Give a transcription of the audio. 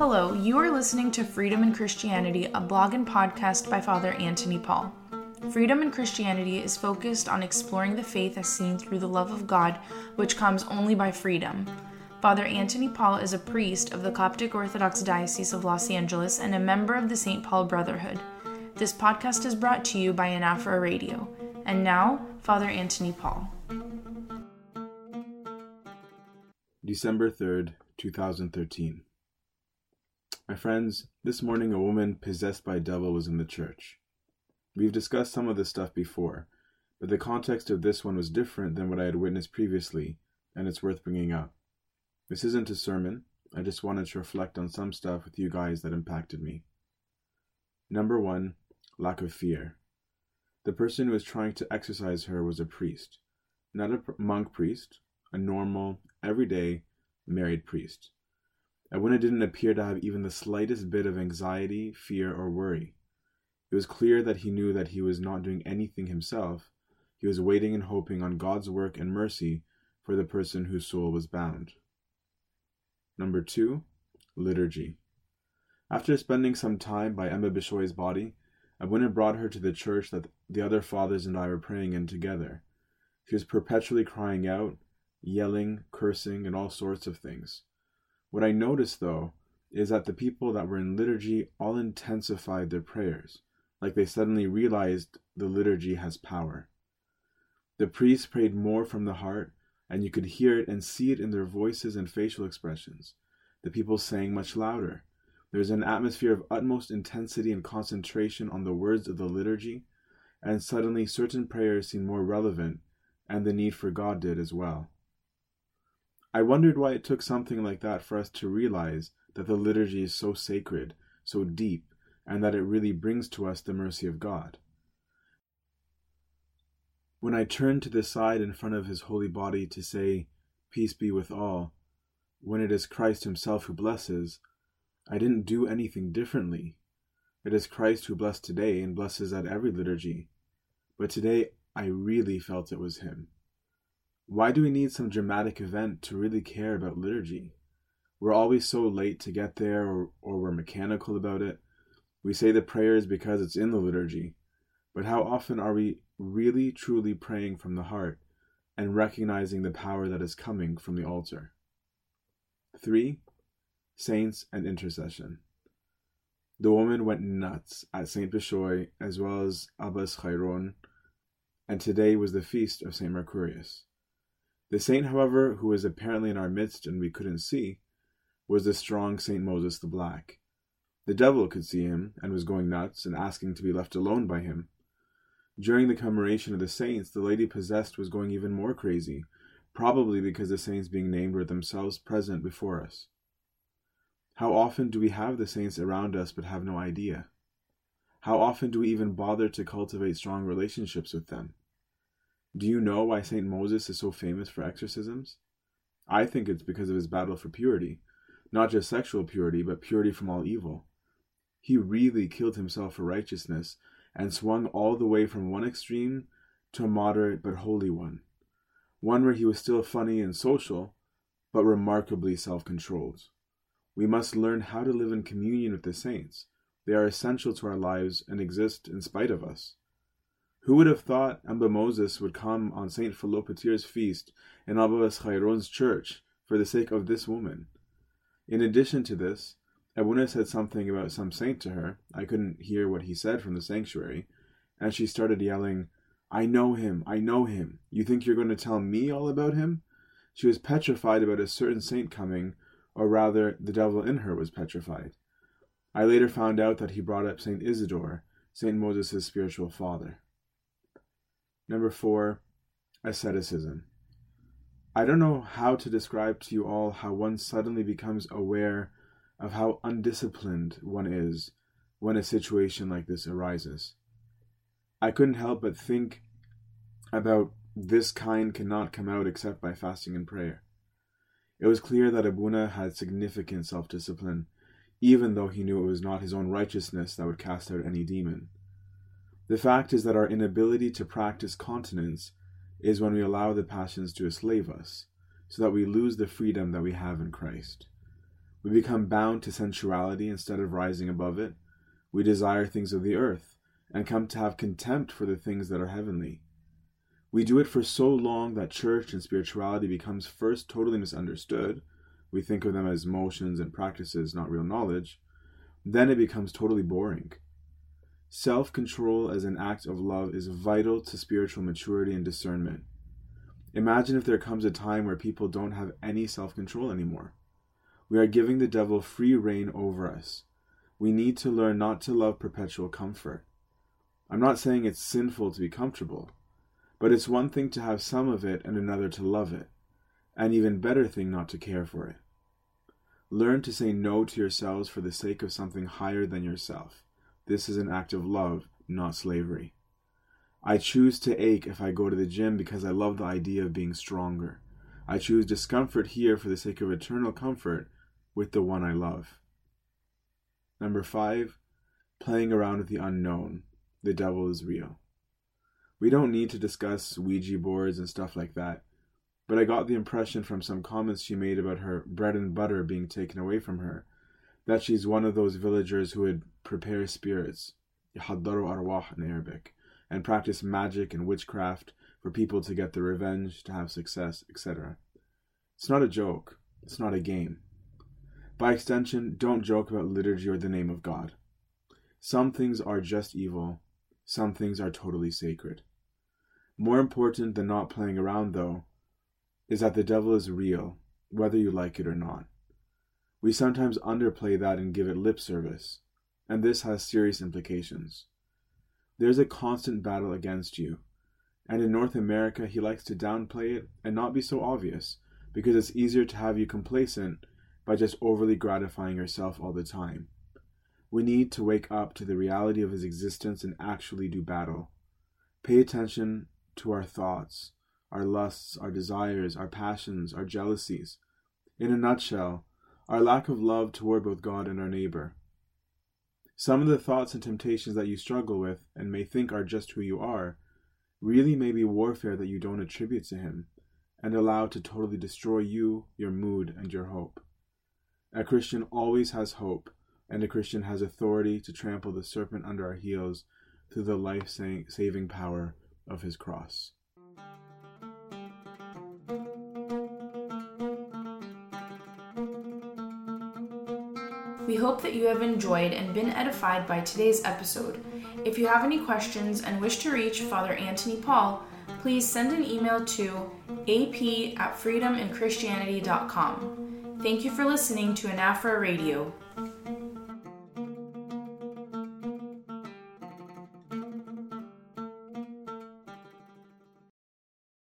Hello, you are listening to Freedom in Christianity, a blog and podcast by Father Antony Paul. Freedom in Christianity is focused on exploring the faith as seen through the love of God, which comes only by freedom. Father Antony Paul is a priest of the Coptic Orthodox Diocese of Los Angeles and a member of the St. Paul Brotherhood. This podcast is brought to you by Anaphora Radio. And now, Father Antony Paul. December 3rd, 2013. My friends, this morning a woman possessed by a devil was in the church. We've discussed some of this stuff before, but the context of this one was different than what I had witnessed previously, and it's worth bringing up. This isn't a sermon, I just wanted to reflect on some stuff with you guys that impacted me. Number one, lack of fear. The person who was trying to exorcise her was a priest, not a monk priest, a normal, everyday, married priest. Abuna didn't appear to have even the slightest bit of anxiety, fear, or worry. It was clear that he knew that he was not doing anything himself. He was waiting and hoping on God's work and mercy for the person whose soul was bound. Number two, liturgy. After spending some time by Amba Bishoy's body, Abuna brought her to the church that the other fathers and I were praying in together. She was perpetually crying out, yelling, cursing, and all sorts of things. What I noticed, though, is that the people that were in liturgy all intensified their prayers like they suddenly realized the liturgy has power. The priests prayed more from the heart, and you could hear it and see it in their voices and facial expressions. The people sang much louder. There was an atmosphere of utmost intensity and concentration on the words of the liturgy, and suddenly certain prayers seemed more relevant, and the need for God did as well. I wondered why it took something like that for us to realize that the liturgy is so sacred, so deep, and that it really brings to us the mercy of God. When I turned to the side in front of his holy body to say, Peace be with all, when it is Christ himself who blesses, I didn't do anything differently. It is Christ who blessed today and blesses at every liturgy. But today I really felt it was him. Why do we need some dramatic event to really care about liturgy? We're always so late to get there, or, or we're mechanical about it. We say the prayers because it's in the liturgy, but how often are we really truly praying from the heart and recognizing the power that is coming from the altar? 3. Saints and Intercession. The woman went nuts at St. Bishoy as well as Abbas Chayron, and today was the feast of St. Mercurius. The saint, however, who was apparently in our midst and we couldn't see, was the strong St. Moses the Black. The devil could see him and was going nuts and asking to be left alone by him. During the commemoration of the saints, the lady possessed was going even more crazy, probably because the saints being named were themselves present before us. How often do we have the saints around us but have no idea? How often do we even bother to cultivate strong relationships with them? Do you know why St. Moses is so famous for exorcisms? I think it's because of his battle for purity, not just sexual purity, but purity from all evil. He really killed himself for righteousness and swung all the way from one extreme to a moderate but holy one. One where he was still funny and social, but remarkably self controlled. We must learn how to live in communion with the saints. They are essential to our lives and exist in spite of us. Who would have thought Amba Moses would come on St. Philopatir's feast in Abbas Chayron's church for the sake of this woman? In addition to this, Abuna said something about some saint to her. I couldn't hear what he said from the sanctuary, and she started yelling, I know him, I know him. You think you're going to tell me all about him? She was petrified about a certain saint coming, or rather, the devil in her was petrified. I later found out that he brought up Saint Isidore, Saint Moses' spiritual father. Number four, asceticism. I don't know how to describe to you all how one suddenly becomes aware of how undisciplined one is when a situation like this arises. I couldn't help but think about this kind cannot come out except by fasting and prayer. It was clear that Abuna had significant self discipline, even though he knew it was not his own righteousness that would cast out any demon. The fact is that our inability to practice continence is when we allow the passions to enslave us, so that we lose the freedom that we have in Christ. We become bound to sensuality instead of rising above it. We desire things of the earth and come to have contempt for the things that are heavenly. We do it for so long that church and spirituality becomes first totally misunderstood. We think of them as motions and practices, not real knowledge. Then it becomes totally boring. Self control as an act of love is vital to spiritual maturity and discernment. Imagine if there comes a time where people don't have any self control anymore. We are giving the devil free reign over us. We need to learn not to love perpetual comfort. I'm not saying it's sinful to be comfortable, but it's one thing to have some of it and another to love it, an even better thing not to care for it. Learn to say no to yourselves for the sake of something higher than yourself. This is an act of love, not slavery. I choose to ache if I go to the gym because I love the idea of being stronger. I choose discomfort here for the sake of eternal comfort with the one I love. Number five, playing around with the unknown. The devil is real. We don't need to discuss Ouija boards and stuff like that, but I got the impression from some comments she made about her bread and butter being taken away from her that she's one of those villagers who would prepare spirits, yahaddaru arwah in Arabic, and practice magic and witchcraft for people to get their revenge, to have success, etc. It's not a joke. It's not a game. By extension, don't joke about liturgy or the name of God. Some things are just evil, some things are totally sacred. More important than not playing around, though, is that the devil is real, whether you like it or not. We sometimes underplay that and give it lip service, and this has serious implications. There's a constant battle against you. And in North America, he likes to downplay it and not be so obvious, because it's easier to have you complacent by just overly gratifying yourself all the time. We need to wake up to the reality of his existence and actually do battle. Pay attention to our thoughts, our lusts, our desires, our passions, our jealousies. In a nutshell, our lack of love toward both God and our neighbor. Some of the thoughts and temptations that you struggle with and may think are just who you are really may be warfare that you don't attribute to Him and allow to totally destroy you, your mood, and your hope. A Christian always has hope, and a Christian has authority to trample the serpent under our heels through the life saving power of His cross. We hope that you have enjoyed and been edified by today's episode. If you have any questions and wish to reach Father Antony Paul, please send an email to ap at freedominchristianity.com. Thank you for listening to Anaphora Radio.